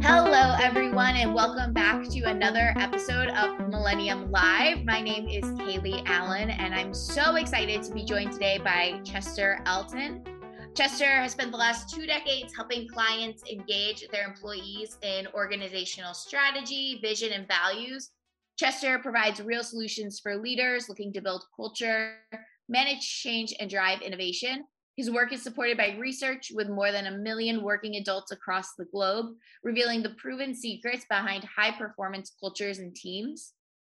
Hello, everyone, and welcome back to another episode of Millennium Live. My name is Kaylee Allen, and I'm so excited to be joined today by Chester Elton. Chester has spent the last two decades helping clients engage their employees in organizational strategy, vision, and values. Chester provides real solutions for leaders looking to build culture, manage change, and drive innovation. His work is supported by research with more than a million working adults across the globe, revealing the proven secrets behind high performance cultures and teams.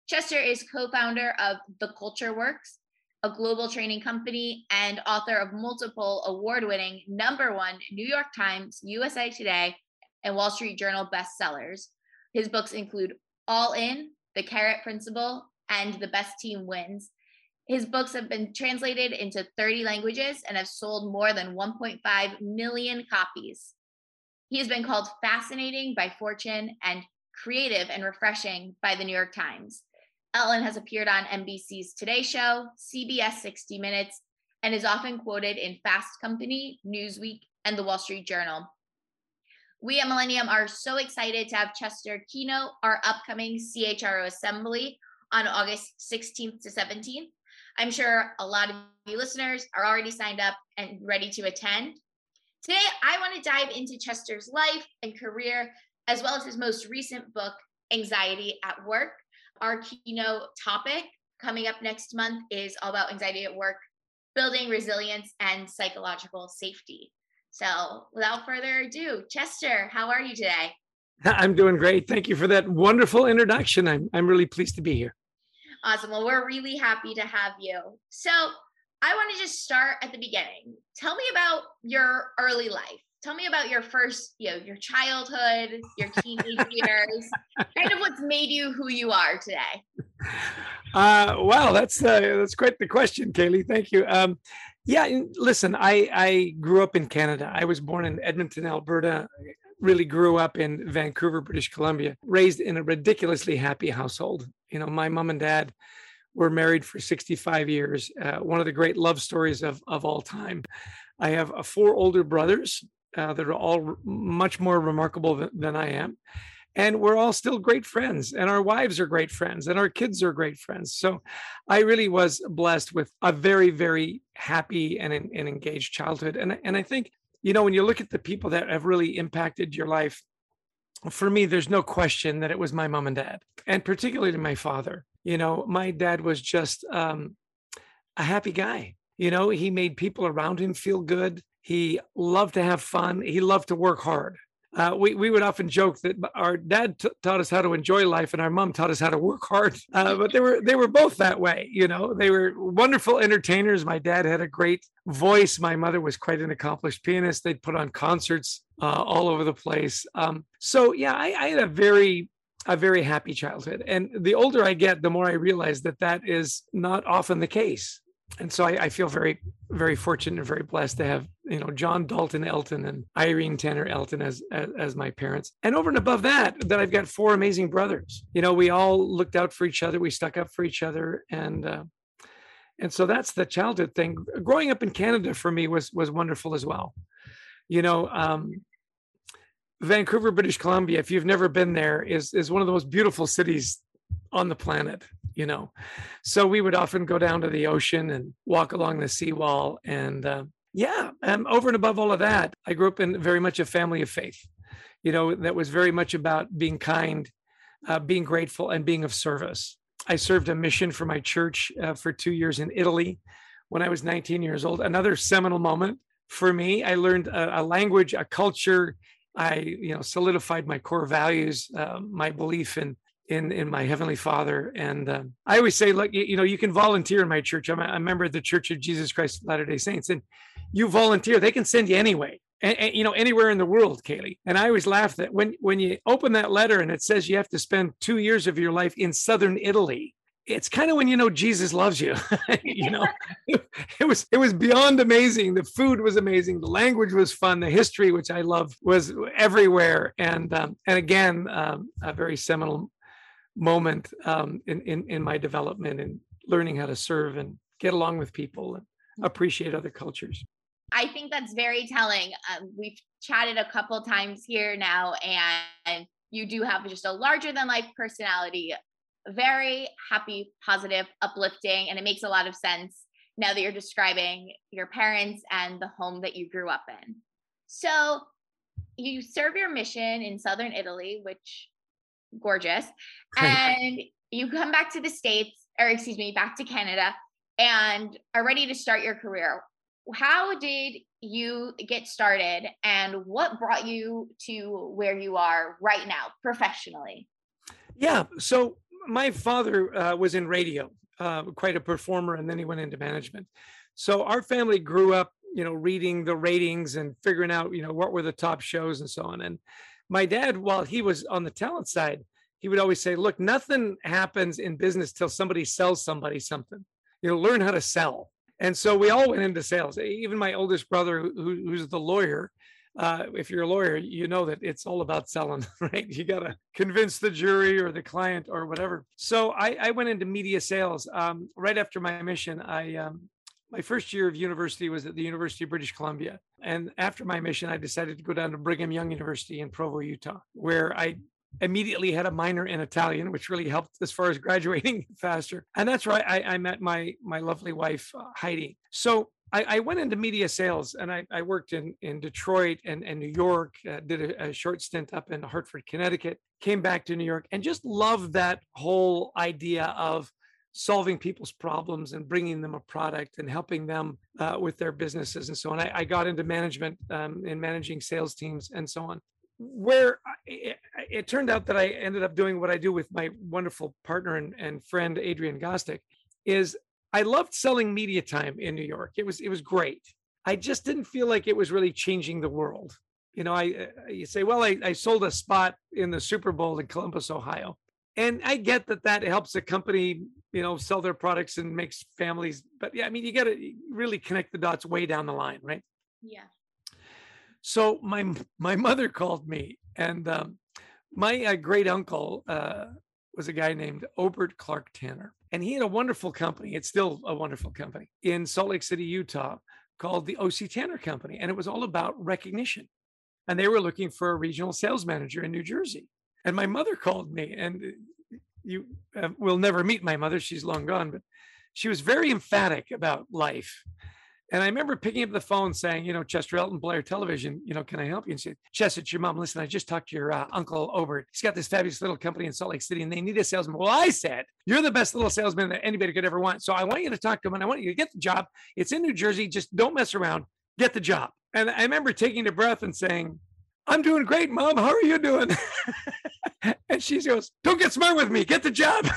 Chester is co founder of The Culture Works, a global training company, and author of multiple award winning number one New York Times, USA Today, and Wall Street Journal bestsellers. His books include All In, The Carrot Principle, and The Best Team Wins. His books have been translated into 30 languages and have sold more than 1.5 million copies. He has been called fascinating by Fortune and creative and refreshing by the New York Times. Elton has appeared on NBC's Today Show, CBS 60 Minutes, and is often quoted in Fast Company, Newsweek, and the Wall Street Journal. We at Millennium are so excited to have Chester keynote our upcoming CHRO Assembly on August 16th to 17th. I'm sure a lot of you listeners are already signed up and ready to attend. Today, I want to dive into Chester's life and career, as well as his most recent book, Anxiety at Work. Our keynote topic coming up next month is all about anxiety at work, building resilience and psychological safety. So, without further ado, Chester, how are you today? I'm doing great. Thank you for that wonderful introduction. I'm, I'm really pleased to be here. Awesome. Well, we're really happy to have you. So, I want to just start at the beginning. Tell me about your early life tell me about your first, you know, your childhood, your teenage years, kind of what's made you who you are today. Uh, well, that's uh, that's quite the question, Kaylee. Thank you. Um, yeah, listen, I I grew up in Canada. I was born in Edmonton, Alberta. Really grew up in Vancouver, British Columbia. Raised in a ridiculously happy household. You know, my mom and dad were married for 65 years. Uh, one of the great love stories of of all time. I have uh, four older brothers uh, that are all much more remarkable than, than I am. And we're all still great friends, and our wives are great friends, and our kids are great friends. So I really was blessed with a very, very happy and, and engaged childhood. And, and I think, you know, when you look at the people that have really impacted your life, for me, there's no question that it was my mom and dad, and particularly my father. You know, my dad was just um, a happy guy. You know, he made people around him feel good. He loved to have fun. He loved to work hard. Uh, we, we would often joke that our dad t- taught us how to enjoy life and our mom taught us how to work hard. Uh, but they were they were both that way. You know, they were wonderful entertainers. My dad had a great voice. My mother was quite an accomplished pianist. They'd put on concerts uh, all over the place. Um, so yeah, I, I had a very a very happy childhood. And the older I get, the more I realize that that is not often the case and so I, I, feel very, very fortunate and very blessed to have you know John Dalton Elton and Irene Tanner Elton as, as, as my parents. And over and above that, that I've got four amazing brothers. You know, we all looked out for each other, we stuck up for each other, and uh, and so that's the childhood thing. Growing up in Canada for me was was wonderful as well. You know, um, Vancouver, British Columbia. If you've never been there, is is one of the most beautiful cities on the planet you know. So we would often go down to the ocean and walk along the seawall. And uh, yeah, um, over and above all of that, I grew up in very much a family of faith, you know, that was very much about being kind, uh, being grateful, and being of service. I served a mission for my church uh, for two years in Italy when I was 19 years old. Another seminal moment for me. I learned a, a language, a culture. I, you know, solidified my core values, uh, my belief in in in my heavenly father. And uh, i always say look you, know you can volunteer in my church. I'm a, a member of the church of jesus christ latter day saints and you volunteer. They can send you anyway and, and, you know anywhere in the world kaylee. And i always laugh that when when you open that letter and it says you have to spend two years of your life in southern italy it's kind of when you know jesus loves you you know? It was it was beyond amazing. The food was amazing. The language was fun. The history which i love was everywhere. And um, and again um, a very seminal moment um, in, in in my development and learning how to serve and get along with people and appreciate other cultures. I think that's very telling. Um, we've chatted a couple times here now, and you do have just a larger than life personality, very happy, positive, uplifting, and it makes a lot of sense now that you're describing your parents and the home that you grew up in. So you serve your mission in southern Italy, which gorgeous, and you come back to the states, or excuse me, back to Canada, and are ready to start your career. How did you get started, and what brought you to where you are right now professionally? Yeah, so my father uh, was in radio, uh, quite a performer, and then he went into management. So our family grew up, you know, reading the ratings and figuring out, you know, what were the top shows and so on. And my dad, while he was on the talent side, he would always say, "Look, nothing happens in business till somebody sells somebody something. You know, learn how to sell." And so we all went into sales. Even my oldest brother, who, who's the lawyer, uh, if you're a lawyer, you know that it's all about selling, right? You got to convince the jury or the client or whatever. So I, I went into media sales um, right after my mission. I um, my first year of university was at the University of British Columbia, and after my mission, I decided to go down to Brigham Young University in Provo, Utah, where I immediately had a minor in Italian, which really helped as far as graduating faster. And that's where I, I met my my lovely wife uh, Heidi. So I, I, went into media sales and I, I worked in, in Detroit and, and New York, uh, did a, a, short stint up in Hartford, Connecticut, came back to New York and just loved that whole idea of solving people's problems and bringing them a product and helping them uh, with their businesses and so on. I, I got into management um, in managing sales teams and so on. Where it, it, turned out that I ended up doing what I do with my wonderful partner and, and friend, Adrian Gostick, is I loved selling media time in New York. It was it was great. I just didn't feel like it was really changing the world. You know, I you say, well, I, I sold a spot in the Super Bowl in Columbus, Ohio, and I get that that helps a company, you know, sell their products and makes families. But yeah, I mean, you got to really connect the dots way down the line, right? Yeah. So my my mother called me, and um, my uh, great uncle uh, was a guy named Obert Clair Tanner. And he had a wonderful company. It's still a wonderful company in Salt Lake City, Utah, called the OC Tanner Company. And it was all about recognition. And they were looking for a regional sales manager in New Jersey. And my mother called me, and uh, you uh, will never meet my mother. She's long gone, but she was very emphatic about life and I remember picking up the phone saying, you know, Chester Elton Blair Television, you know, can I help you? And she said, Chester, it's your mom. Listen, I just talked to your uh, uncle Obert. He's got this fabulous little company in Salt Lake City and they need a salesman. Well, I said, you're the best little salesman that anybody could ever want. So I want you to talk to him and I want you to get the job. It's in New Jersey. Just don't mess around. Get the job. And I remember taking a breath and saying, I'm doing great, mom. How are you doing? and she goes, Don't get smart with me. Get the job.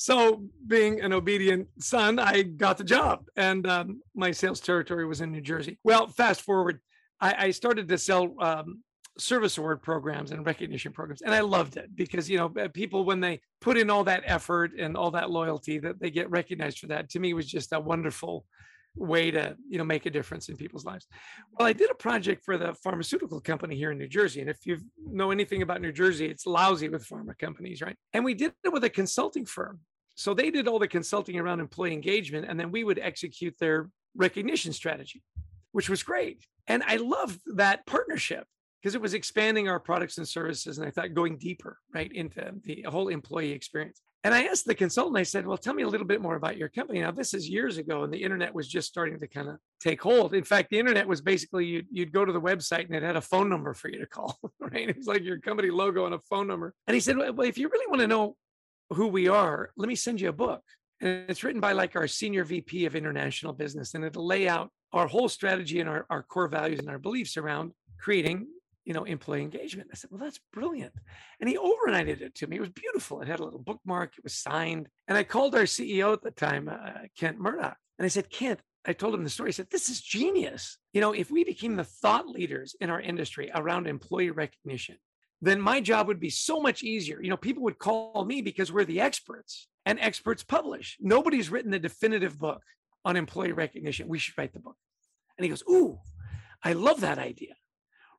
so being an obedient son i got the job and um, my sales territory was in new jersey well fast forward i, I started to sell um, service award programs and recognition programs and i loved it because you know people when they put in all that effort and all that loyalty that they get recognized for that to me was just a wonderful way to you know make a difference in people's lives well i did a project for the pharmaceutical company here in new jersey and if you know anything about new jersey it's lousy with pharma companies right and we did it with a consulting firm so they did all the consulting around employee engagement, and then we would execute their recognition strategy, which was great. And I loved that partnership because it was expanding our products and services. And I thought going deeper, right, into the whole employee experience. And I asked the consultant, I said, Well, tell me a little bit more about your company. Now, this is years ago, and the internet was just starting to kind of take hold. In fact, the internet was basically you'd, you'd go to the website and it had a phone number for you to call, right? It was like your company logo and a phone number. And he said, Well, if you really want to know who we are, let me send you a book. And it's written by like our senior VP of international business. And it'll lay out our whole strategy and our, our core values and our beliefs around creating, you know, employee engagement. I said, well, that's brilliant. And he overnighted it to me. It was beautiful. It had a little bookmark. It was signed. And I called our CEO at the time, uh, Kent Murdock. And I said, Kent, I told him the story. I said, This is genius. You know, if we became the thought leaders in our industry around employee recognition, then my job would be so much easier. You know, people would call me because we're the experts and experts publish. Nobody's written the definitive book on employee recognition. We should write the book. And he goes, Ooh, I love that idea.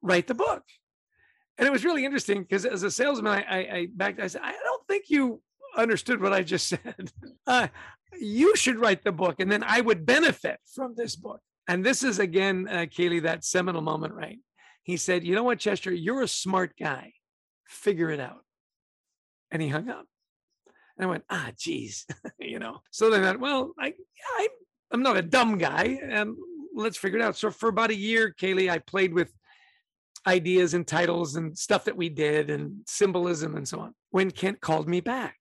Write the book. And it was really interesting because as a salesman, I, I, I I said, I don't think you understood what I just said. Uh, you should write the book and then I would benefit from this book. And this is again, uh, Kaylee, that seminal moment, right? He said, You know what, Chester, you're a smart guy. Figure it out. And he hung up. And I went, Ah, geez, you know. So then I went, Well, I, I, I'm not a dumb guy. And let's figure it out. So for about a year, Kaylee, I played with ideas and titles and stuff that we did and symbolism and so on. When Kent called me back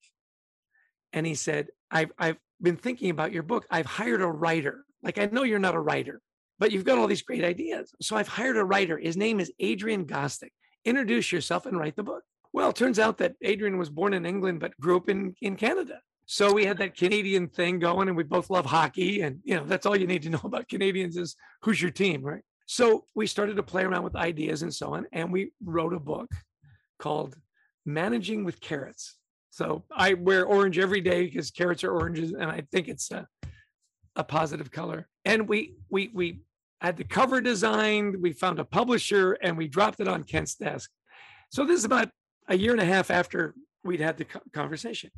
and he said, I've, I've been thinking about your book. I've hired a writer. Like, I know you're not a writer, but you've got all these great ideas. So I've hired a writer. His name is Adrian Gostick. Introduce yourself and write the book. Well, it turns out that Adrian was born in England, but grew up in, in Canada. So we had that Canadian thing going, and we both love hockey. And, you know, that's all you need to know about Canadians is who's your team, right? So we started to play around with ideas and so on. And we wrote a book called Managing with Carrots. So I wear orange every day because carrots are oranges, and I think it's a, a positive color. And we we we had the cover designed. We found a publisher, and we dropped it on Kent's desk. So this is about a year and a half after we'd had the conversation,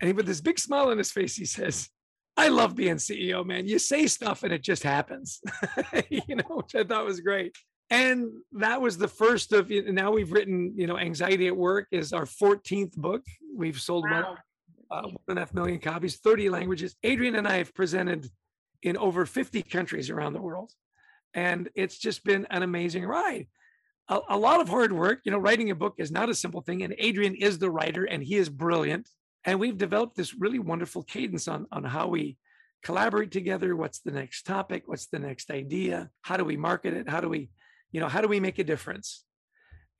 and he with this big smile on his face, he says, I love being CEO, man. You say stuff and it just happens, you know, which I thought was great. And that was the first of, now we've written, you know, Anxiety at Work is our 14th book. We've sold wow. one, uh, one and a half million copies, 30 languages. Adrian and I have presented in over 50 countries around the world. And it's just been an amazing ride. A, a lot of hard work. You know, writing a book is not a simple thing. And Adrian is the writer and he is brilliant and we've developed this really wonderful cadence on, on how we collaborate together. What's the next topic? What's the next idea? How do we market it? How do we, you know, how do we make a difference?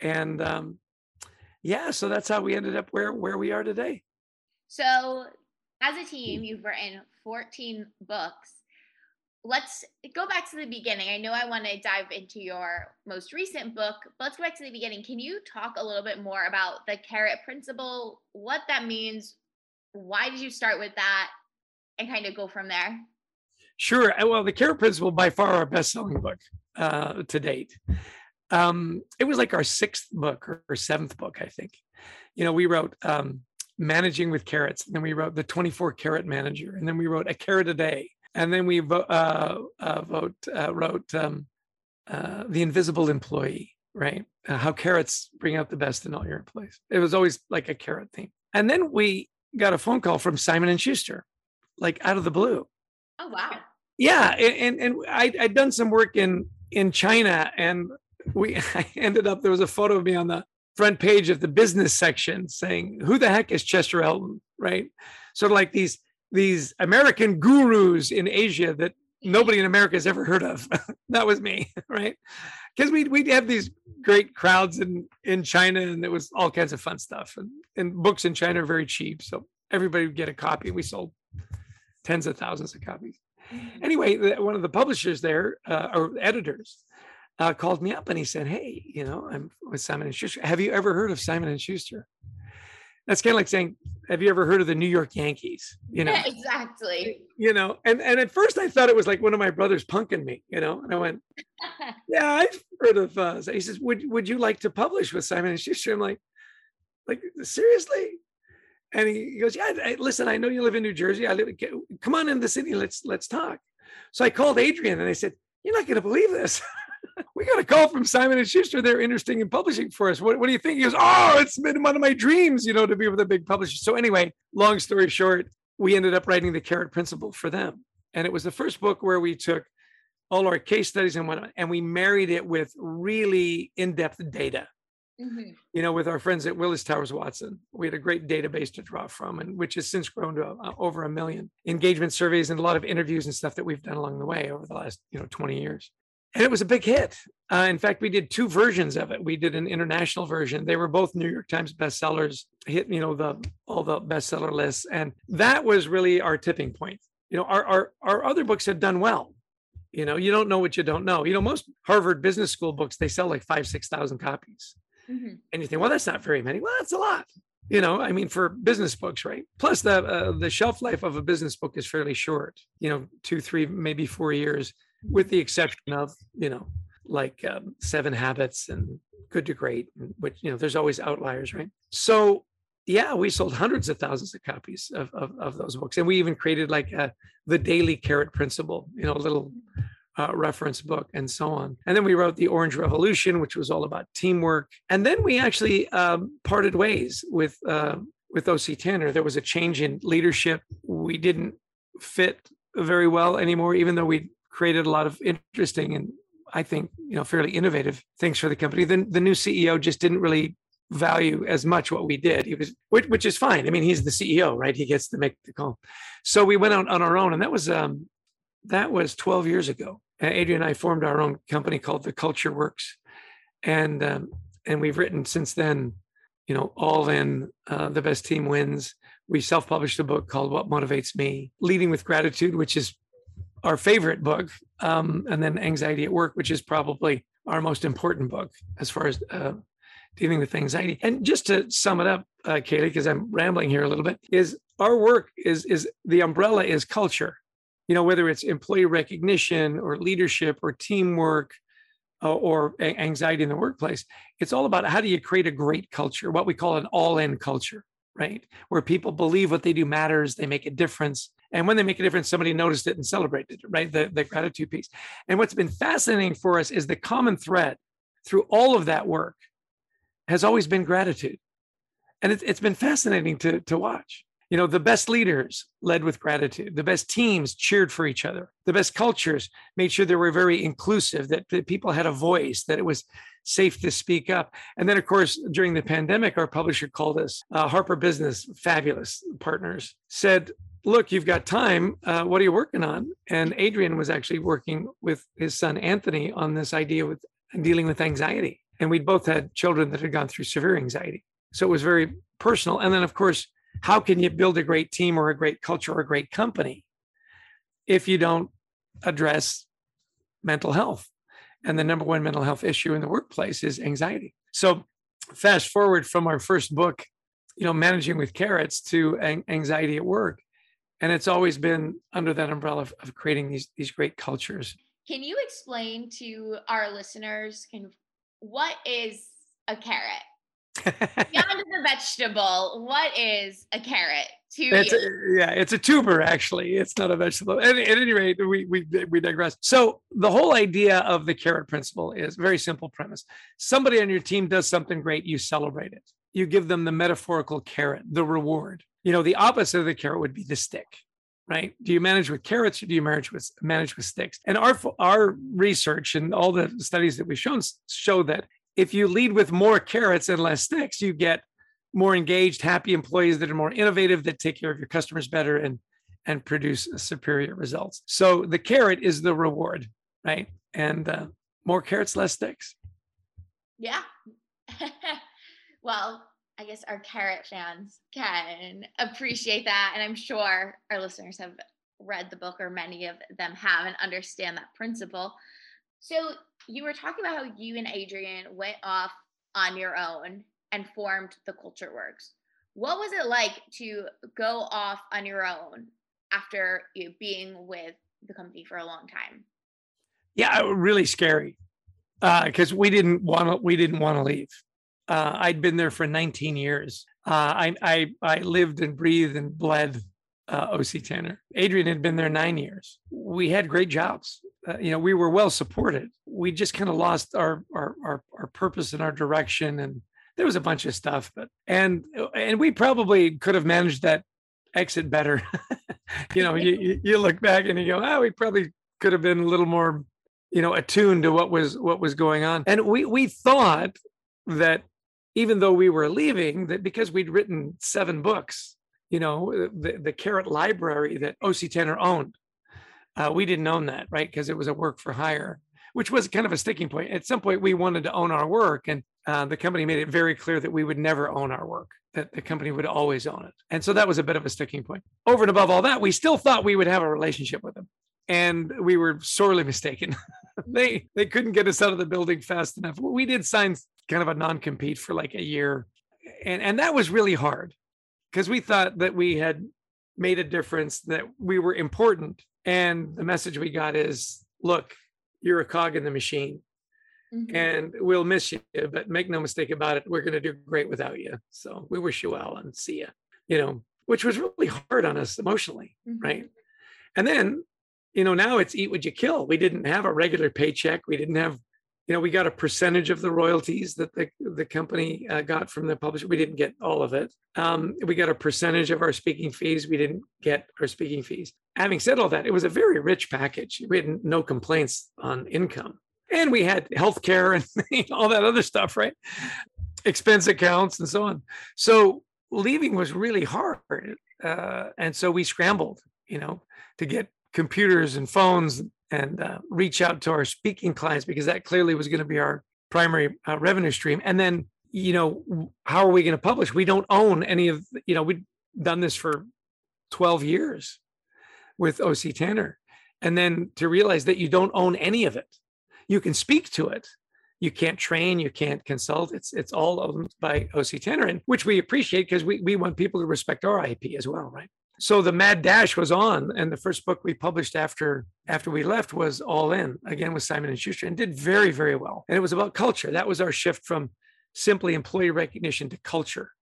And um, yeah, so that's how we ended up where where we are today. So as a team, you've written 14 books. Let's go back to the beginning. I know I want to dive into your most recent book, but let's go back to the beginning. Can you talk a little bit more about the carrot principle, what that means, why did you start with that and kind of go from there? Sure. Uh, well, the Carrot Principle by far our best-selling book uh, to date. Um, it was like our sixth book or, or, seventh book, I think. You know, we wrote um, Managing with Carrots, and then we wrote the 24 Carrot Manager, and then we wrote A Carrot a Day, and then we vo- uh, uh, vote, uh, wrote um, uh, The Invisible Employee, right? how carrots bring out the best in all your employees. It was always like a carrot theme. And then we got a phone call from Simon and Schuster, like out of the blue. Oh wow! Yeah, and and I I'd done some work in in China, and we I ended up there was a photo of me on the front page of the business section saying, "Who the heck is Chester Elton?" Right, sort of like these these American gurus in Asia that nobody in America has ever heard of. that was me, right? Because we we'd have these great crowds in in China, and it was all kinds of fun stuff. And, and books in China are very cheap, so everybody would get a copy. We sold tens of thousands of copies. Mm-hmm. Anyway, the, one of the publishers there, uh, or editors, uh, called me up and he said, "Hey, you know, I'm with Simon and Schuster. Have you ever heard of Simon and Schuster?" That's kind of like saying, "Have you ever heard of the New York Yankees?" You know, yeah, exactly. You know, and and at first I thought it was like one of my brothers punking me. You know, and I went, "Yeah, I've heard of." Uh, he says, "Would Would you like to publish with Simon and Schuster?" I'm like, "Like seriously?" And he goes, "Yeah, I, listen, I know you live in New Jersey. I live. Come on in the city. Let's let's talk." So I called Adrian and I said, "You're not going to believe this." we got a call from Simon and Schuster. They're interesting in publishing for us. What, what do you think? He goes, Oh, it's been one of my dreams, you know, to be with a big publisher. So anyway, long story short, we ended up writing the Carrot Principle for them. And it was the first book where we took all our case studies and whatnot, and we married it with really in-depth data. Mm-hmm. You know, with our friends at Willis Towers Watson, we had a great database to draw from, and which has since grown to uh, over a million engagement surveys and a lot of interviews and stuff that we've done along the way over the last you know 20 years and it was a big hit. Uh, in fact, we did two versions of it. We did an international version. They were both New York Times bestsellers, hit you know the all the bestseller lists, and that was really our tipping point. You know, our our our other books had done well. You know, you don't know what you don't know. You know, most Harvard Business School books they sell like five six thousand copies, mm-hmm. and you think, well, that's not very many. Well, that's a lot. You know, I mean, for business books, right? Plus, the uh, the shelf life of a business book is fairly short. You know, two, three, maybe four years with the exception of you know like um, seven habits and good to great which you know there's always outliers right so yeah we sold hundreds of thousands of copies of, of, of those books and we even created like a, the daily carrot principle you know a little uh, reference book and so on. And then we wrote The Orange Revolution, which was all about teamwork. And then we actually um, parted ways with uh, with OC Tanner. There was a change in leadership. We didn't fit very well anymore, even though we created a lot of interesting and I think you know fairly innovative things for the company. Then the new CEO just didn't really value as much what we did. He was, which, which is fine. I mean, he's the CEO, right? He gets to make the call. So we went out on our own, and that was um, that was 12 years ago. Adrian and I formed our own company called The Culture Works, and um, and we've written since then, you know, all in uh, the best team wins. We self-published a book called What Motivates Me, Leading with Gratitude, which is our favorite book, um, and then Anxiety at Work, which is probably our most important book as far as uh, dealing with anxiety. And just to sum it up, uh, Kaylee, because I'm rambling here a little bit, is our work is is the umbrella is culture. You know, whether it's employee recognition or leadership or teamwork uh, or anxiety in the workplace, it's all about how do you create a great culture, what we call an all-in culture, right? Where people believe what they do matters, they make a difference. And when they make a difference, somebody noticed it and celebrated it, right? The, the gratitude piece. And what's been fascinating for us is the common thread through all of that work has always been gratitude. And it's, it's been fascinating to, to watch. You know, the best leaders led with gratitude. The best teams cheered for each other. The best cultures made sure they were very inclusive, that, people had a voice, that it was safe to speak up. And then, of course, during the pandemic, our publisher called us uh, Harper Business, fabulous partners, said, Look, you've got time. Uh, what are you working on? And Adrian was actually working with his son Anthony on this idea with dealing with anxiety. And we'd both had children that had gone through severe anxiety. So it was very personal. And then, of course, how can you build a great team or a great culture or a great company if you don't address mental health? And the number one mental health issue in the workplace is anxiety. So, fast forward from our first book, you know, managing with carrots to anxiety at work. And it's always been under that umbrella of, of creating these, these great cultures. Can you explain to our listeners kind of what is a carrot? Beyond the vegetable, what is a carrot to it's a, yeah, it's a tuber actually. It's not a vegetable. At, at any rate, we, we we digress. So the whole idea of the carrot principle is very simple premise. Somebody on your team does something great, you celebrate it. You give them the metaphorical carrot, the reward. You know, the opposite of the carrot would be the stick right? Do you manage with carrots or do you manage with manage with sticks? And our our research and all the studies that we've shown show that if you lead with more carrots and less sticks, you get more engaged, happy employees that are more innovative, that take care of your customers better and and produce superior results. So the carrot is the reward, right? And uh, more carrots, less sticks. Yeah. well, I guess our carrot fans can appreciate that. And I'm sure our listeners have read the book, or many of them have, and understand that principle. So, you were talking about how you and Adrian went off on your own and formed the Culture Works. What was it like to go off on your own after you being with the company for a long time? Yeah, really scary because uh, we didn't want to. We didn't want to leave. Uh, I'd been there for 19 years. Uh, I, I, I lived and breathed and bled uh, OC Tanner. Adrian had been there nine years. We had great jobs. Uh, you know, we were well supported. We just kind of lost our, our our our purpose and our direction, and there was a bunch of stuff. But and and we probably could have managed that exit better. you know, you you look back and you go, oh, we probably could have been a little more, you know, attuned to what was what was going on. And we we thought that even though we were leaving, that because we'd written seven books, you know, the, the Carrot Library that OC Tanner owned, uh, we didn't own that, right? Because it was a work for hire, which was kind of a sticking point. At some point, we wanted to own our work, and uh, the company made it very clear that we would never own our work, that the company would always own it. And so that was a bit of a sticking point. Over and above all that, we still thought we would have a relationship with them. And we were sorely mistaken. they they couldn't get us out of the building fast enough. We did sign kind of a non-compete for like a year. And and that was really hard because we thought that we had made a difference, that we were important. And the message we got is, look, you're a cog in the machine. Mm-hmm. And we'll miss you, but make no mistake about it, we're going to do great without you. So we wish you well and see you, you know, which was really hard on us emotionally. Mm-hmm. Right. And then you know, now it's eat what you kill. We didn't have a regular paycheck. We didn't have, you know, we got a percentage of the royalties that the, the company uh, got from the publisher. We didn't get all of it. Um, we got a percentage of our speaking fees. We didn't get our speaking fees. Having said all that, it was a very rich package. We had no complaints on income. And we had health care and all that other stuff, right? Expense accounts and so on. So leaving was really hard. Uh, and so we scrambled, you know, to get computers and phones and uh, reach out to our speaking clients because that clearly was going to be our primary uh, revenue stream. And then, you know, how are we going to publish? We don't own any of, you know, we've done this for 12 years with OC Tanner. And then to realize that you don't own any of it, you can speak to it. You can't train, you can't consult. It's it's all owned by OC Tanner, and which we appreciate because we, we want people to respect our IP as well, right? So the mad dash was on and the first book we published after after we left was all in again with simon and schuster and did very very well. And it was about culture. That was our shift from simply employee recognition to culture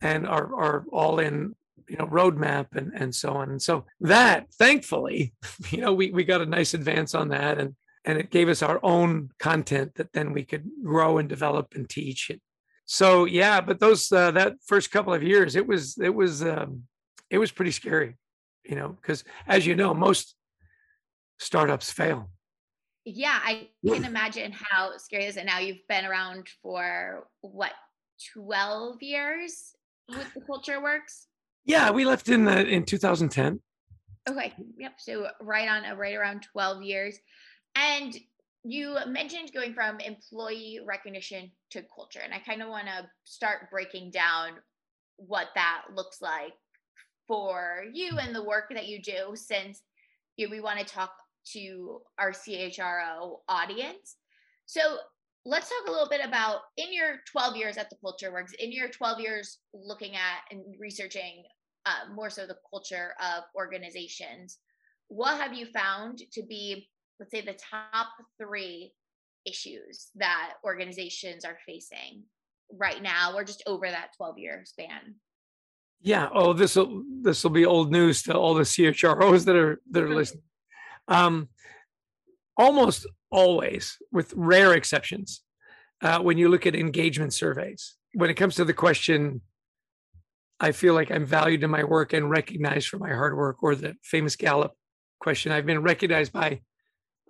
and our our all in you know roadmap and and so on. And so that thankfully you know we we got a nice advance on that and and it gave us our own content that then we could grow and develop and teach it. So yeah but those uh, that first couple of years it was it was um, it was pretty scary, you know, because as you know, most startups fail. Yeah, I can imagine how scary it is. And now you've been around for what, 12 years with the Culture Works? Yeah, we left in the in 2010. Okay. Yep. So right on right around 12 years. And you mentioned going from employee recognition to culture. And I kind of want to start breaking down what that looks like for you and the work that you do since you know, we want to talk to our CHRO audience. So let's talk a little bit about in your 12 years at the Culture Works, in your 12 years looking at and researching uh, more so the culture of organizations, what have you found to be, let's say, the top three issues that organizations are facing right now or just over that 12 year span? Yeah. Oh, this will this will be old news to all the CHROs that are that are listening. Um, almost always, with rare exceptions, uh, when you look at engagement surveys, when it comes to the question, I feel like I'm valued in my work and recognized for my hard work, or the famous Gallup question, I've been recognized by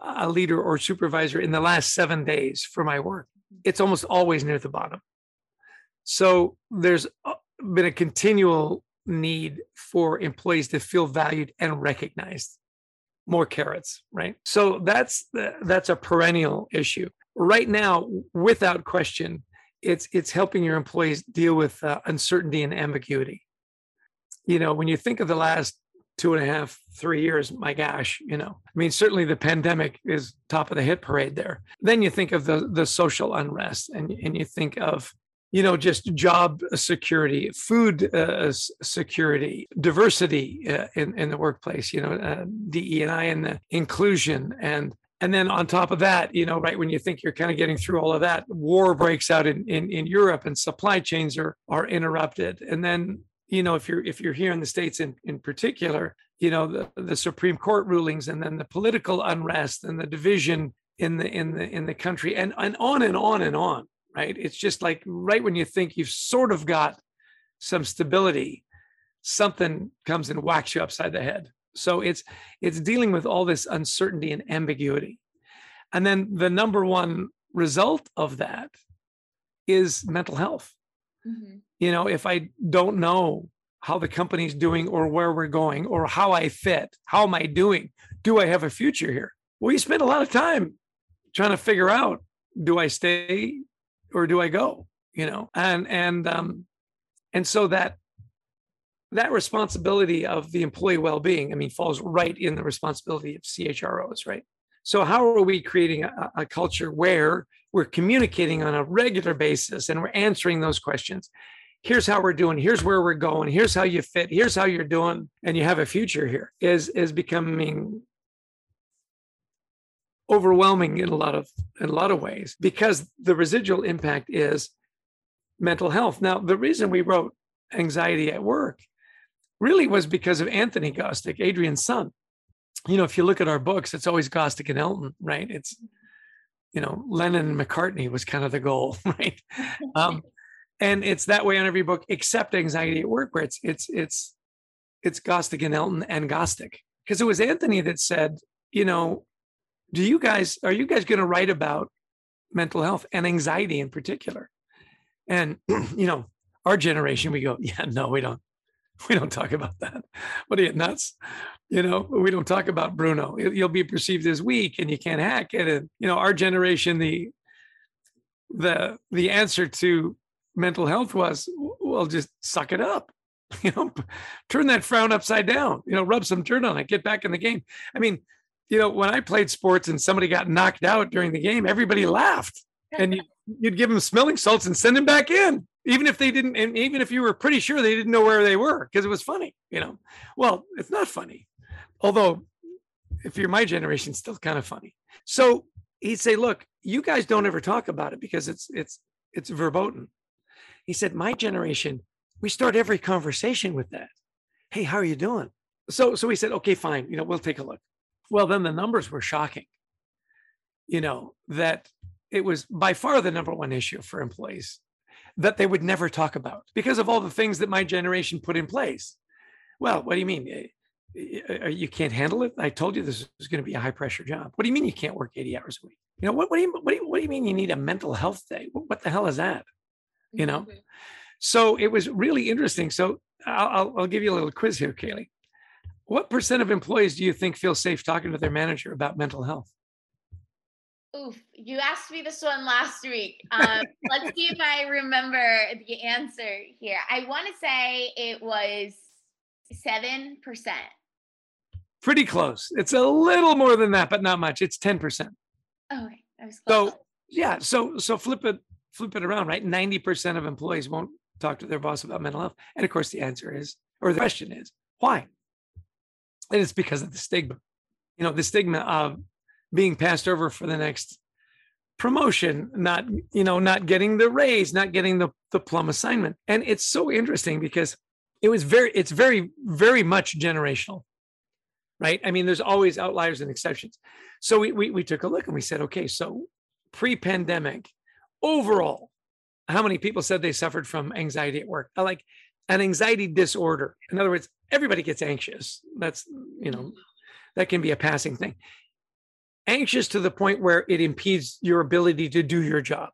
a leader or supervisor in the last seven days for my work. It's almost always near the bottom. So there's been a continual need for employees to feel valued and recognized. More carrots right? So that's the, that's a perennial issue. Right now without question it's it's helping your employees deal with uh, uncertainty and ambiguity. You know when you think of the last two and a half three years my gosh you know i mean certainly the pandemic is top of the hit parade there. Then you think of the the social unrest and and you think of you know just job security food uh, security diversity uh, in, in the workplace you know uh, dei and the inclusion. And and then on top of that you know right when you think you're kind of getting through all of that war breaks out in, in in europe and supply chains are are interrupted. And then you know if you're if you're here in the states in in particular you know the, the supreme court rulings and then the political unrest and the division in the in the in the country and and on and on and on right? It's just like right when you think you've sort of got some stability, something comes and whacks you upside the head. So it's it's dealing with all this uncertainty and ambiguity. And then the number one result of that is mental health. Mm-hmm. You know, if I don't know how the company's doing or where we're going or how I fit, how am I doing? Do I have a future here? Well, you spend a lot of time trying to figure out do I stay or do I go? You know, and and um, and so that that responsibility of the employee well-being, I mean, falls right in the responsibility of CHROs, right? So how are we creating a, a culture where we're communicating on a regular basis and we're answering those questions? here's how we're doing here's where we're going here's how you fit here's how you're doing and you have a future here is is becoming overwhelming in a lot of in a lot of ways because the residual impact is mental health. Now, the reason we wrote anxiety at work really was because of Anthony Gostick, Adrian's son, you know, if you look at our books, it's always Gostick and Elton, right? It's, you know, Lennon and McCartney was kind of the goal, right? Um, and it's that way on every book except Anxiety at Work, where it's it's it's it's Gostick and Elton and Gostick. Because it was Anthony that said, you know, do you guys are you guys going to write about mental health and anxiety in particular? And you know, our generation, we go, yeah, no, we don't. We don't talk about that. What are you nuts? You know, we don't talk about Bruno. You'll be perceived as weak and you can't hack it. And you know, our generation, the the the answer to mental health was, well, just suck it up. You know, turn that frown upside down. You know, rub some dirt on it. Get back in the game. I mean, you know, when I played sports and somebody got knocked out during the game, everybody laughed, and you, would give them smelling salts and send them back in, even if they didn't, and even if you were pretty sure they didn't know where they were because it was funny. You know, well, it's not funny, although if you're my generation, still kind of funny. So he'd say, "Look, you guys don't ever talk about it because it's it's it's verboten." He said, "My generation, we start every conversation with that. Hey, how are you doing?" So so we said, "Okay, fine. You know, we'll take a look." Well, then the numbers were shocking. You know, that it was by far the number one issue for employees that they would never talk about because of all the things that my generation put in place. Well, what do you mean? Eh, eh, eh, you can't handle it. I told you this is going to be a high pressure job. What do you mean you can't work 80 hours a week? You know, what, what, do you, what, do you, what do you mean you need a mental health day? What the hell is that? You know? Mm-hmm. So it was really interesting. So I'll, I'll give you a little quiz here, Kaylee. What percent of employees do you think feel safe talking to their manager about mental health? Oof, you asked me this one last week. Um, let's see if I remember the answer here. I want to say it was 7%. Pretty close. It's a little more than that, but not much. It's 10%. Okay. I was close. So yeah, so so flip it flip it around, right? 90% of employees won't talk to their boss about mental health. And of course the answer is, or the question is, why? And it's because of the stigma. You know, the stigma of being passed over for the next promotion, not, you know, not getting the raise, not getting the, the plum assignment. And it's so interesting because it was very, it's very, very much generational. Right. I mean, there's always outliers and exceptions. So we, we, we took a look and we said, okay, so pre-pandemic, overall, how many people said they suffered from anxiety at work? Like an anxiety disorder. In other words, everybody gets anxious. That's, you know, mm-hmm. that can be a passing thing. Anxious to the point where it impedes your ability to do your job,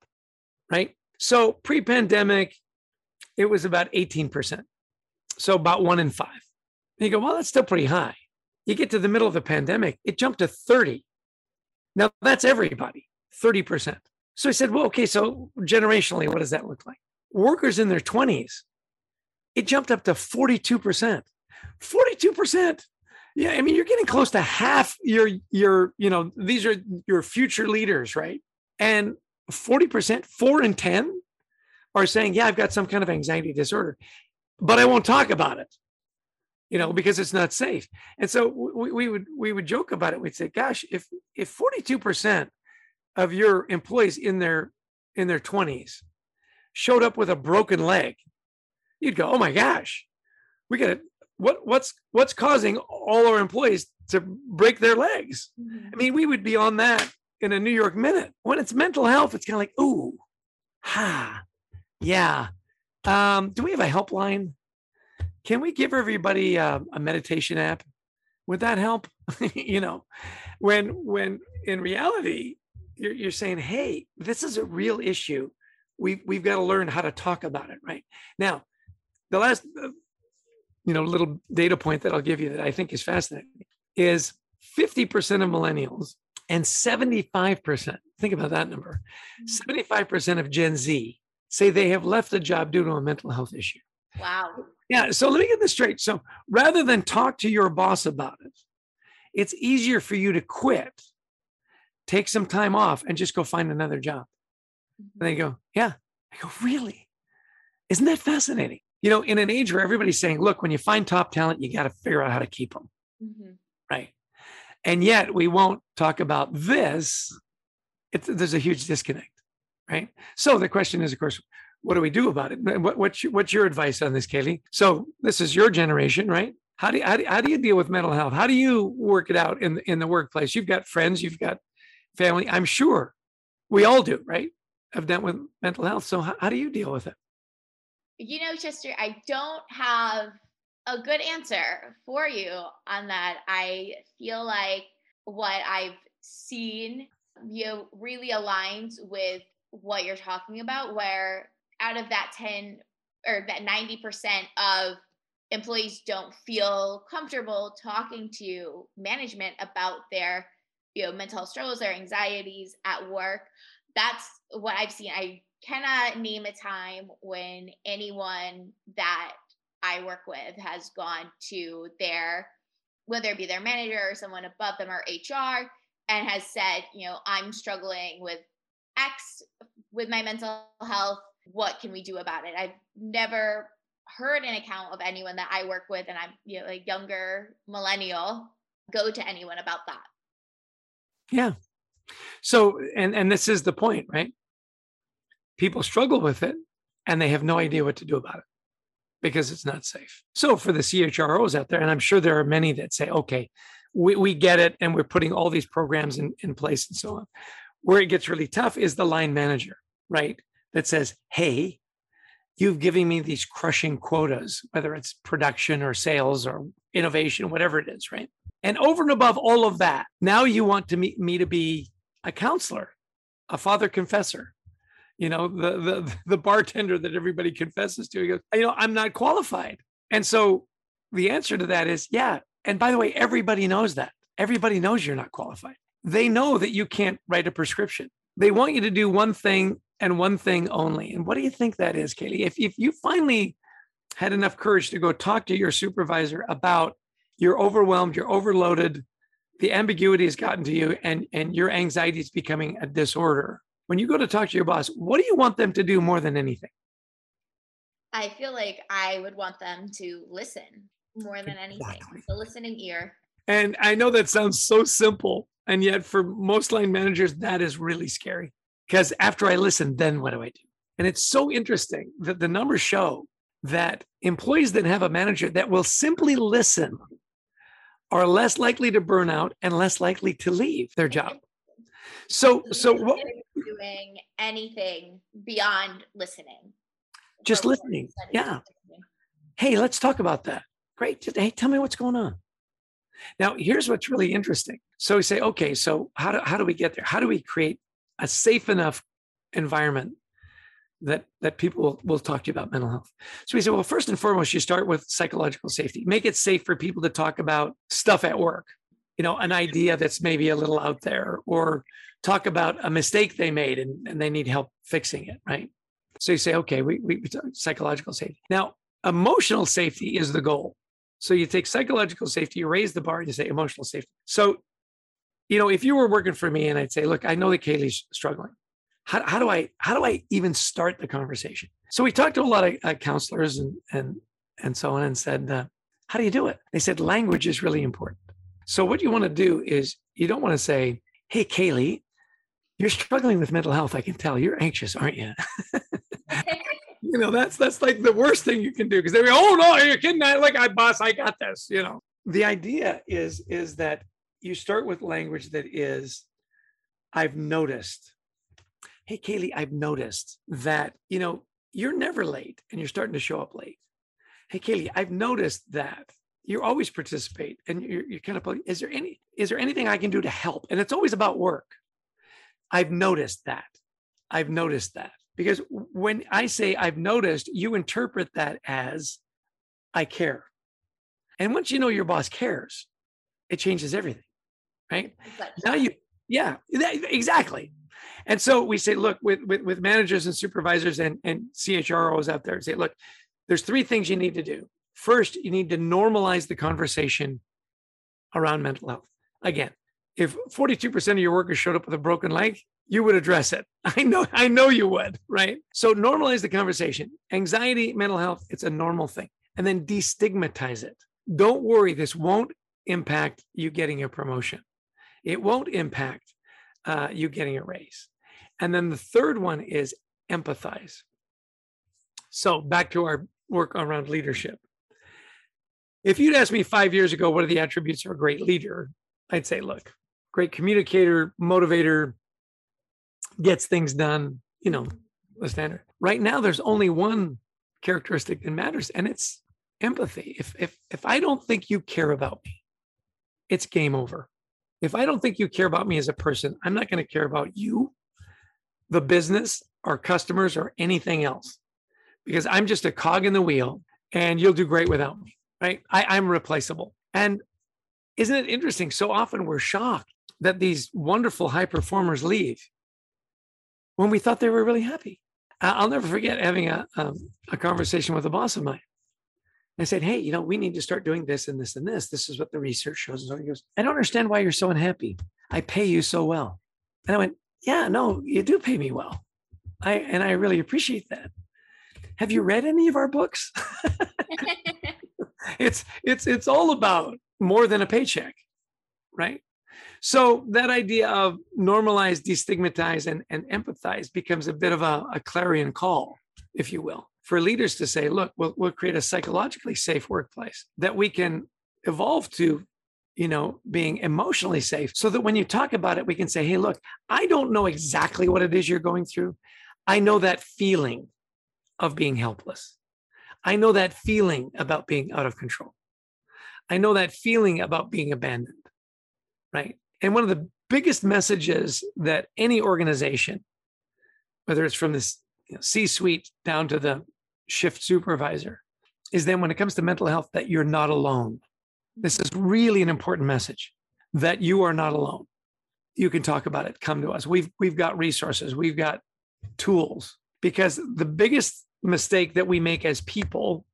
right? So pre pandemic, it was about 18%. So about one in five. And you go, well, that's still pretty high. You get to the middle of the pandemic, it jumped to 30. Now that's everybody, 30%. So I said, well, okay, so generationally, what does that look like? Workers in their 20s, it jumped up to 42%. 42%. Yeah, I mean, you're getting close to half your your, you know, these are your future leaders, right? And 40%, four in 10 are saying, yeah, I've got some kind of anxiety disorder, but I won't talk about it, you know, because it's not safe. And so we, we would we would joke about it. We'd say, gosh, if if 42% of your employees in their in their 20s showed up with a broken leg, you'd go, "Oh my gosh, we got to what what's what's causing all our employees to break their legs?" Mm-hmm. I mean, we would be on that in a New York minute. When it's mental health, it's kind of like, "Ooh, ha, yeah." Um, do we have a helpline? Can we give everybody uh, a meditation app? Would that help? you know, when when in reality you're, you're saying, hey, this is a real issue. We've, we've got to learn how to talk about it, right? Now, the last, uh, you know, little data point that I'll give you that I think is fascinating is 50% of millennials and 75%, think about that number, 75% mm. of Gen Z say they have left a job due to a mental health issue. Wow. Yeah. So let me get this straight. So rather than talk to your boss about it, it's easier for you to quit take some time off and just go find another job. And they go, yeah. I go, really? Isn't that fascinating? You know, in an age where everybody's saying, look, when you find top talent, you got to figure out how to keep them. Mm-hmm. Right. And yet we won't talk about this. It's, there's a huge disconnect. Right. So the question is, of course, what do we do about it? What, what's, your, what's your advice on this, Kaylee? So this is your generation, right? How do you, how do, how do you deal with mental health? How do you work it out in in the workplace? You've got friends, you've got family. I'm sure we all do, right? Have dealt with mental health. So how, how do you deal with it? You know, Chester, I don't have a good answer for you on that. I feel like what I've seen you know, really aligns with what you're talking about, where out of that 10 or that 90% of employees don't feel comfortable talking to management about their you know mental struggles their anxieties at work that's what i've seen i cannot name a time when anyone that i work with has gone to their whether it be their manager or someone above them or hr and has said you know i'm struggling with x with my mental health what can we do about it i've never heard an account of anyone that I work with and I'm you know a younger millennial go to anyone about that. Yeah. So and and this is the point, right? People struggle with it and they have no idea mm-hmm. what to do about it because it's not safe. So for the CHROs out there, and I'm sure there are many that say, okay, we, we get it and we're putting all these programs in, in place and so on. Where it gets really tough is the line manager, right? That says, hey, you've given me these crushing quotas, whether it's production or sales or innovation, whatever it is, right? And over and above all of that, now you want to meet me to be a counselor, a father confessor, you know, the the the bartender that everybody confesses to. He goes, you know, I'm not qualified. And so the answer to that is yeah. And by the way, everybody knows that. Everybody knows you're not qualified. They know that you can't write a prescription. They want you to do one thing and one thing only. And what do you think that is, katie If, if you finally had enough courage to go talk to your supervisor about you're overwhelmed, you're overloaded, the ambiguity has gotten to you, and, and your anxiety is becoming a disorder. When you go to talk to your boss, what do you want them to do more than anything? I feel like I would want them to listen more than anything. Exactly. The listening ear. And I know that sounds so simple. And yet, for most line managers, that is really scary because after I listen, then what do I do? And it's so interesting that the numbers show that employees that have a manager that will simply listen are less likely to burn out and less likely to leave their job. So, so what? Doing anything beyond listening. Just listening. Yeah. Hey, let's talk about that. Great. Hey, tell me what's going on. Now, here's what's really interesting. So we say, okay, so how do, how do we get there? How do we create a safe enough environment that that people will, will talk to you about mental health. So we say, well, first and foremost, you start with psychological safety. Make it safe for people to talk about stuff at work. You know, an idea that's maybe a little out there, or talk about a mistake they made and, and they need help fixing it, right? So you say, okay, we, we, psychological safety. Now, emotional safety is the goal. So you take psychological safety, you raise the bar, and you say emotional safety. So you know, if you were working for me and I'd say, look, I know that Kaylee's struggling. How, how do I how do I even start the conversation? So we talked to a lot of uh, counselors and and and so on, and said, uh, how do you do it? They said language is really important. So what you want to do is you don't want to say, hey, Kaylee, you're struggling with mental health. I can tell you're anxious, aren't you? you know, that's that's like the worst thing you can do because they go, oh no, you're kidding. I like I boss, I got this. You know, the idea is is that you start with language that is, I've noticed. Hey, Kaylee, I've noticed that, you know, you're never late and you're starting to show up late. Hey, Kaylee, I've noticed that you always participate and you're, you're kind of, is there any, is there anything I can do to help? And it's always about work. I've noticed that. I've noticed that because when I say I've noticed, you interpret that as I care. And once you know your boss cares, it changes everything right? Now you, yeah, exactly. And so we say, look, with, with, with managers and supervisors and, and CHROs out there, say, look, there's three things you need to do. First, you need to normalize the conversation around mental health. Again, if 42% of your workers showed up with a broken leg, you would address it. I know, I know you would, right? So normalize the conversation. Anxiety, mental health, it's a normal thing. And then destigmatize it. Don't worry, this won't impact you getting a promotion it won't impact uh, you getting a raise. And then the third one is empathize. So back to our work around leadership. If you'd asked me five years ago, what are the attributes of a great leader? I'd say, look, great communicator, motivator, gets things done, you know, the standard. Right now, there's only one characteristic that matters, and it's empathy. If if if I don't think you care about me, it's game over. If I don't think you care about me as a person, I'm not going to care about you, the business, our customers, or anything else, because I'm just a cog in the wheel, and you'll do great without me. Right? I, I'm replaceable. And isn't it interesting? So often we're shocked that these wonderful high performers leave when we thought they were really happy. I'll never forget having a, um, a conversation with a boss of mine. I said, Hey, you know, we need to start doing this and this and this. This is what the research shows. And so he goes, I don't understand why you're so unhappy. I pay you so well. And I went, Yeah, no, you do pay me well. I and I really appreciate that. Have you read any of our books? it's it's it's all about more than a paycheck, right? So that idea of normalize, destigmatize, and, and empathize becomes a bit of a, a clarion call, if you will, for leaders to say, look, we'll, we'll create a psychologically safe workplace that we can evolve to you know, being emotionally safe so that when you talk about it, we can say, hey, look, I don't know exactly what it is you're going through. I know that feeling of being helpless. I know that feeling about being out of control. I know that feeling about being abandoned, right? And one of the biggest messages that any organization, whether it's from the you know, C suite down to the shift supervisor, is then when it comes to mental health, that you're not alone. This is really an important message that you are not alone. You can talk about it. Come to us. We've we've got resources. We've got tools. Because the biggest mistake that we make as people,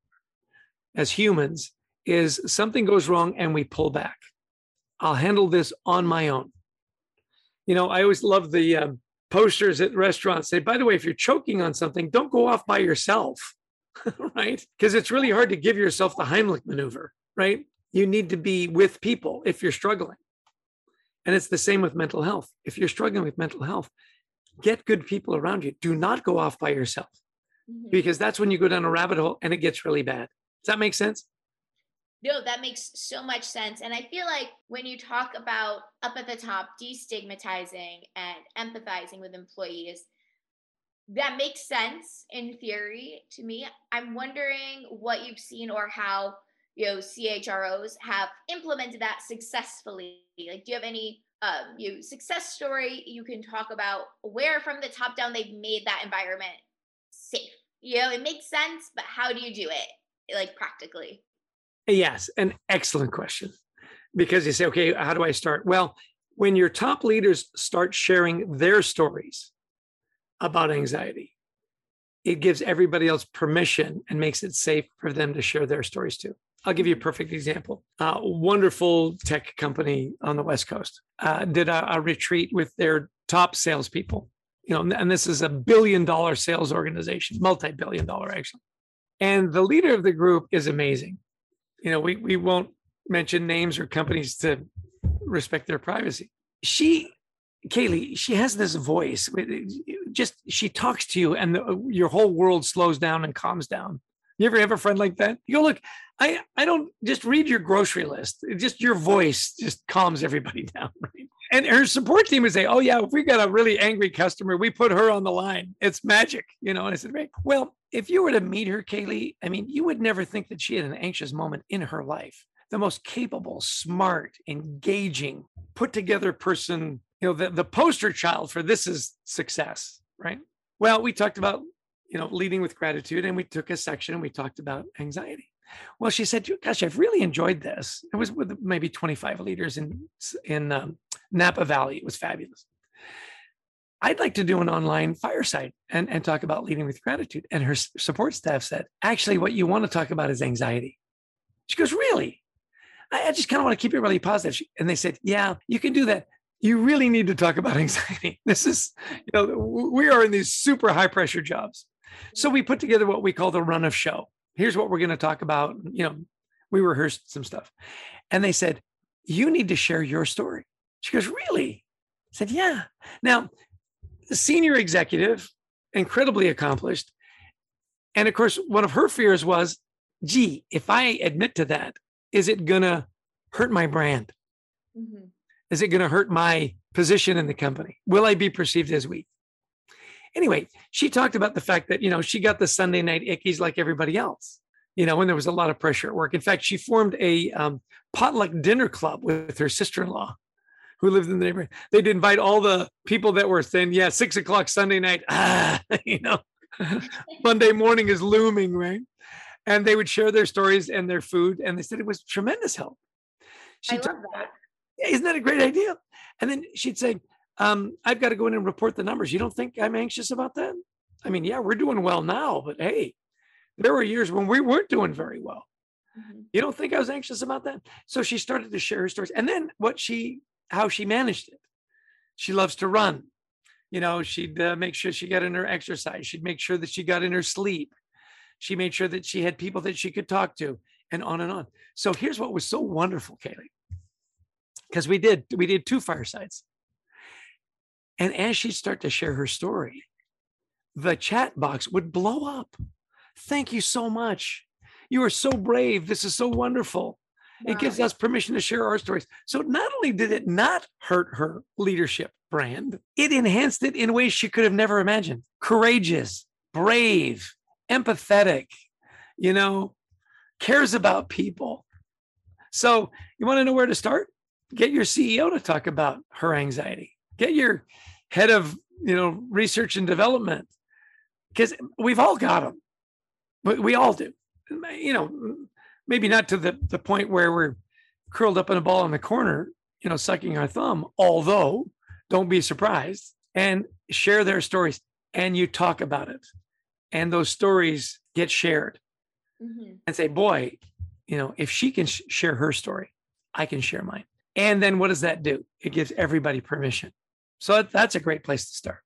as humans, is something goes wrong and we pull back. I'll handle this on my own. You know, I always love the uh, posters at restaurants say, by the way, if you're choking on something, don't go off by yourself, right? Because it's really hard to give yourself the Heimlich maneuver, right? You need to be with people if you're struggling. And it's the same with mental health. If you're struggling with mental health, get good people around you. Do not go off by yourself mm-hmm. because that's when you go down a rabbit hole and it gets really bad. Does that make sense? No, that makes so much sense. And I feel like when you talk about up at the top, destigmatizing and empathizing with employees, that makes sense in theory to me. I'm wondering what you've seen or how you know CHROs have implemented that successfully. Like, do you have any um, you success story you can talk about where from the top down they've made that environment? You know, it makes sense, but how do you do it like practically? Yes, an excellent question. Because you say, okay, how do I start? Well, when your top leaders start sharing their stories about anxiety, it gives everybody else permission and makes it safe for them to share their stories too. I'll give you a perfect example. Uh, wonderful tech company on the West Coast uh, did a, a retreat with their top salespeople. You know, and this is a billion dollar sales organization, multi billion dollar actually. And the leader of the group is amazing you know, we, we won't mention names or companies to respect their privacy. She, Kaylee, she has this voice. Just she talks to you, and the, your whole world slows down and calms down. You ever have a friend like that? You go, look, I I don't just read your grocery list. Just your voice just calms everybody down. Right? And her support team would say, "Oh yeah, if we got a really angry customer, we put her on the line. It's magic, you know." And I said, "Right, well, if you were to meet her, Kaylee, I mean, you would never think that she had an anxious moment in her life. The most capable, smart, engaging, put together person, you know, the, the poster child for this is success, right? Well, we talked about, you know, leading with gratitude and we took a section and we talked about anxiety. Well, she said, gosh, I've really enjoyed this. It was with maybe 25 leaders in, in um, Napa Valley. It was fabulous. I'd like to do an online fireside and, and talk about leading with gratitude. And her support staff said, actually, what you want to talk about is anxiety. She goes, really? I, I just kind of want to keep it really positive. She, and they said, yeah, you can do that. You really need to talk about anxiety. This is, you know, we are in these super high pressure jobs. So we put together what we call the run of show. Here's what we're going to talk about. You know, we rehearsed some stuff. And they said, you need to share your story. She goes, really? I said, yeah. Now, the senior executive, incredibly accomplished. And of course, one of her fears was, gee, if I admit to that, is it going to hurt my brand? Mm-hmm. Is it going to hurt my position in the company? Will I be perceived as weak? Anyway, she talked about the fact that, you know, she got the Sunday night ickies like everybody else, you know, when there was a lot of pressure at work. In fact, she formed a um, potluck dinner club with her sister in law who lived in the neighborhood. They'd invite all the people that were saying, yeah, six o'clock Sunday night, ah, you know, Monday morning is looming, right? And they would share their stories and their food. And they said it was tremendous help. She I love that. Yeah, isn't that a great idea? And then she'd say, um, I've got to go in and report the numbers. You don't think I'm anxious about that? I mean, yeah, we're doing well now, but hey, there were years when we weren't doing very well. Mm-hmm. You don't think I was anxious about that? So she started to share her stories. And then what she, how she managed it. She loves to run. You know, she'd uh, make sure she got in her exercise. She'd make sure that she got in her sleep. She made sure that she had people that she could talk to and on and on. So here's what was so wonderful, Kaylee. Because we did, we did two firesides. And as she'd start to share her story, the chat box would blow up. Thank you so much. You are so brave. This is so wonderful. Wow. It gives us permission to share our stories. So not only did it not hurt her leadership brand, it enhanced it in ways she could have never imagined. Courageous, brave, empathetic, you know, cares about people. So you want to know where to start? Get your CEO to talk about her anxiety. Get your head of, you know, research and development because we've all got them. But we all do. You know, maybe not to the, the point where we're curled up in a ball in the corner, you know, sucking our thumb, although don't be surprised and share their stories and you talk about it. And those stories get shared mm-hmm. and say, boy, you know, if she can sh- share her story, I can share mine. And then what does that do? It gives everybody permission. So that's a great place to start.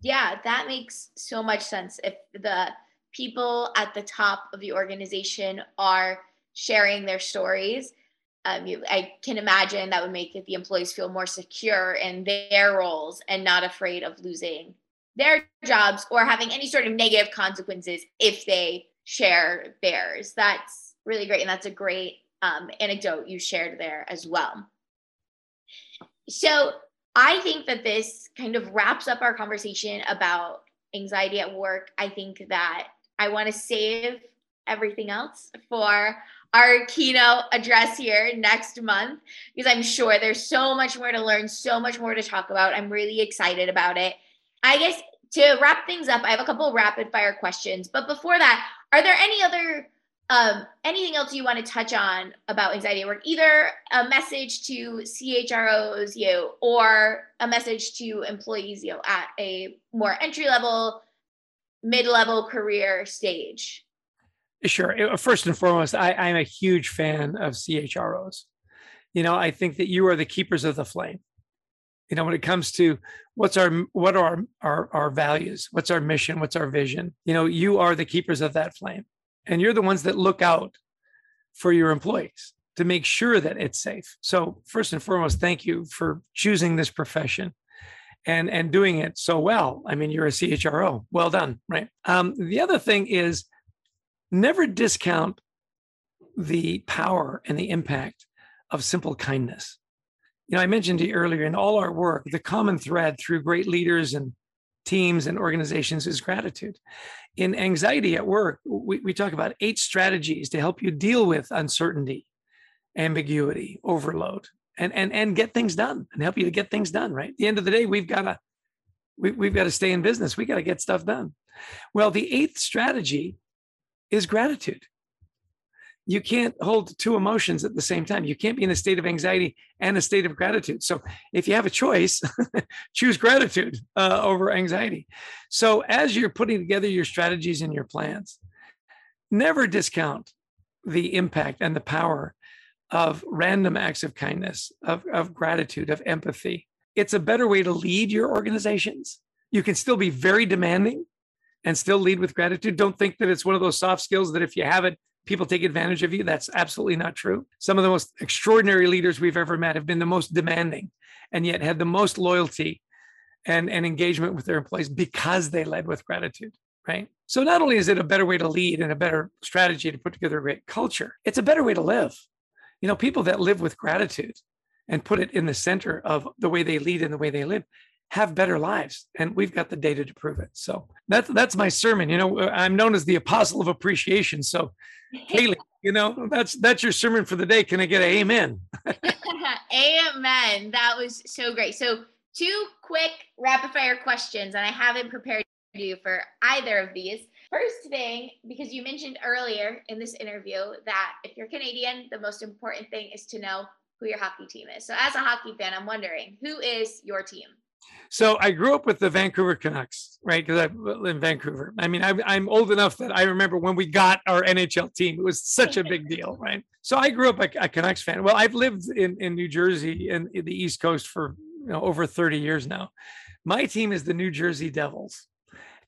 Yeah, that makes so much sense. If the people at the top of the organization are sharing their stories. Um, you, I can imagine that would make the employees feel more secure in their roles and not afraid of losing their jobs or having any sort of negative consequences if they share theirs. That's really great. And that's a great um, anecdote you shared there as well. So I think that this kind of wraps up our conversation about anxiety at work. I think that I want to save everything else for our keynote address here next month because I'm sure there's so much more to learn, so much more to talk about. I'm really excited about it. I guess to wrap things up, I have a couple rapid fire questions. But before that, are there any other um, anything else you want to touch on about anxiety at work? Either a message to CHROs, you or a message to employees, you at a more entry level, mid level career stage. Sure. First and foremost, I, I'm a huge fan of CHROs. You know, I think that you are the keepers of the flame. You know, when it comes to what's our what are our, our, our values, what's our mission, what's our vision, you know, you are the keepers of that flame. And you're the ones that look out for your employees to make sure that it's safe. So first and foremost, thank you for choosing this profession and and doing it so well. I mean, you're a CHRO. Well done, right? Um, the other thing is never discount the power and the impact of simple kindness. You know, I mentioned to you earlier in all our work, the common thread through great leaders and teams and organizations is gratitude. In anxiety at work, we, we talk about eight strategies to help you deal with uncertainty, ambiguity, overload, and and and get things done and help you to get things done. Right. At the end of the day, we've got to we, we've got to stay in business. We got to get stuff done. Well, the eighth strategy is gratitude. You can't hold two emotions at the same time. You can't be in a state of anxiety and a state of gratitude. So, if you have a choice, choose gratitude uh, over anxiety. So, as you're putting together your strategies and your plans, never discount the impact and the power of random acts of kindness, of, of gratitude, of empathy. It's a better way to lead your organizations. You can still be very demanding and still lead with gratitude. Don't think that it's one of those soft skills that if you have it, people take advantage of you. That's absolutely not true. Some of the most extraordinary leaders we've ever met have been the most demanding and yet had the most loyalty and, and engagement with their employees because they led with gratitude. Right. So not only is it a better way to lead and a better strategy to put together a great culture, it's a better way to live you know, people that live with gratitude and put it in the center of the way they lead and the way they live have better lives and we've got the data to prove it. So that's that's my sermon you know i'm known as the apostle of appreciation. So Kaylee, you know that's that's your sermon for the day. Can i get an amen? Amen. That was so great. So two quick rapid fire questions and i haven't prepared you for either of these. First thing because you mentioned earlier in this interview that if you're canadian the most important thing is to know who your hockey team is. So as a hockey fan i'm wondering who is your team so I grew up with the Vancouver Canucks, right? Because I live in Vancouver. I mean, I'm, I'm old enough that I remember when we got our NHL team. It was such a big deal, right? So I grew up a, a Canucks fan. Well, I've lived in, in New Jersey and the East Coast for you know, over 30 years now. My team is the New Jersey Devils.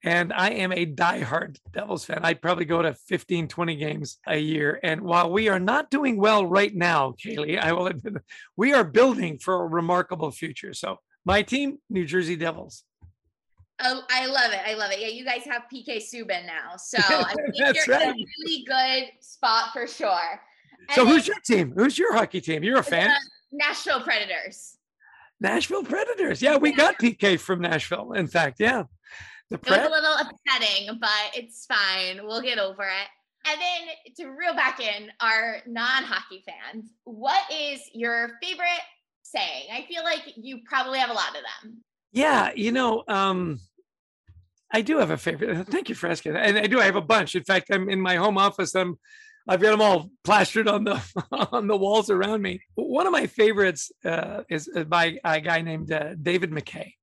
And I am a diehard Devils fan. I probably go to 15, 20 games a year. And while we are not doing well right now, Kaylee, I will admit, we are building for a remarkable future. So my team, New Jersey Devils. Oh, I love it. I love it. Yeah, you guys have PK Subban now. So I think you're right. in a really good spot for sure. And so who's your team? Who's your hockey team? You're a fan? Nashville Predators. Nashville Predators. Yeah, we got PK from Nashville. In fact, yeah. The Pred- it was a little upsetting, but it's fine. We'll get over it. And then to reel back in our non-hockey fans, what is your favorite saying? I feel like you probably have a lot of them. Yeah, you know, um, I do have a favorite. Thank you for asking. And I do. I have a bunch. In fact, I'm in my home office. I'm I've got them all plastered on the on the walls around me. One of my favorites uh, is uh, by a guy named uh, David McKay,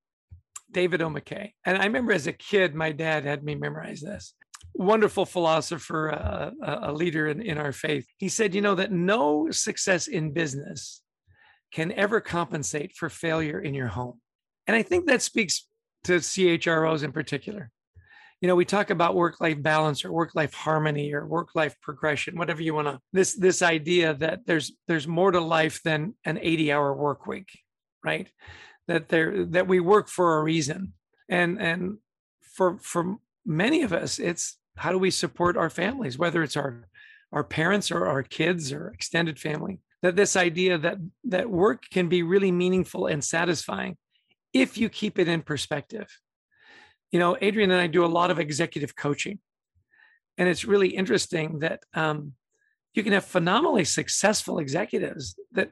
David O. McKay. And I remember as a kid, my dad had me memorize this. Wonderful philosopher, uh, a leader in, in our faith. He said, you know, that no success in business can ever compensate for failure in your home. And I think that speaks to CHROs in particular. You know, we talk about work-life balance or work-life harmony or work-life progression, whatever you want to this this idea that there's there's more to life than an 80-hour work week, right? That there that we work for a reason. And and for for many of us, it's how do we support our families, whether it's our our parents or our kids or extended family that this idea that that work can be really meaningful and satisfying if you keep it in perspective. You know adrian and i do a lot of executive coaching and it's really interesting that um, you can have phenomenally successful executives that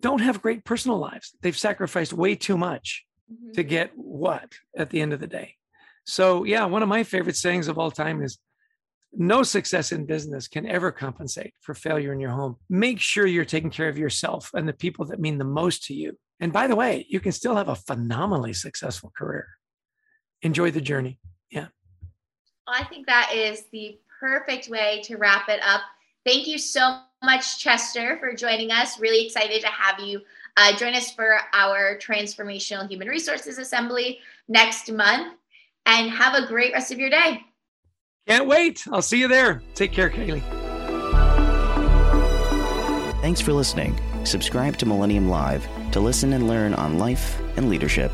don't have great personal lives. They've sacrificed way too much mm-hmm. to get what at the end of the day. So yeah one of my favorite sayings of all time is no success in business can ever compensate for failure in your home. Make sure you're taking care of yourself and the people that mean the most to you. And by the way, you can still have a phenomenally successful career. Enjoy the journey. Yeah. I think that is the perfect way to wrap it up. Thank you so much, Chester, for joining us. Really excited to have you uh, join us for our Transformational Human Resources Assembly next month. And have a great rest of your day. Can't wait. I'll see you there. Take care, Kaylee. Thanks for listening. Subscribe to Millennium Live to listen and learn on life and leadership.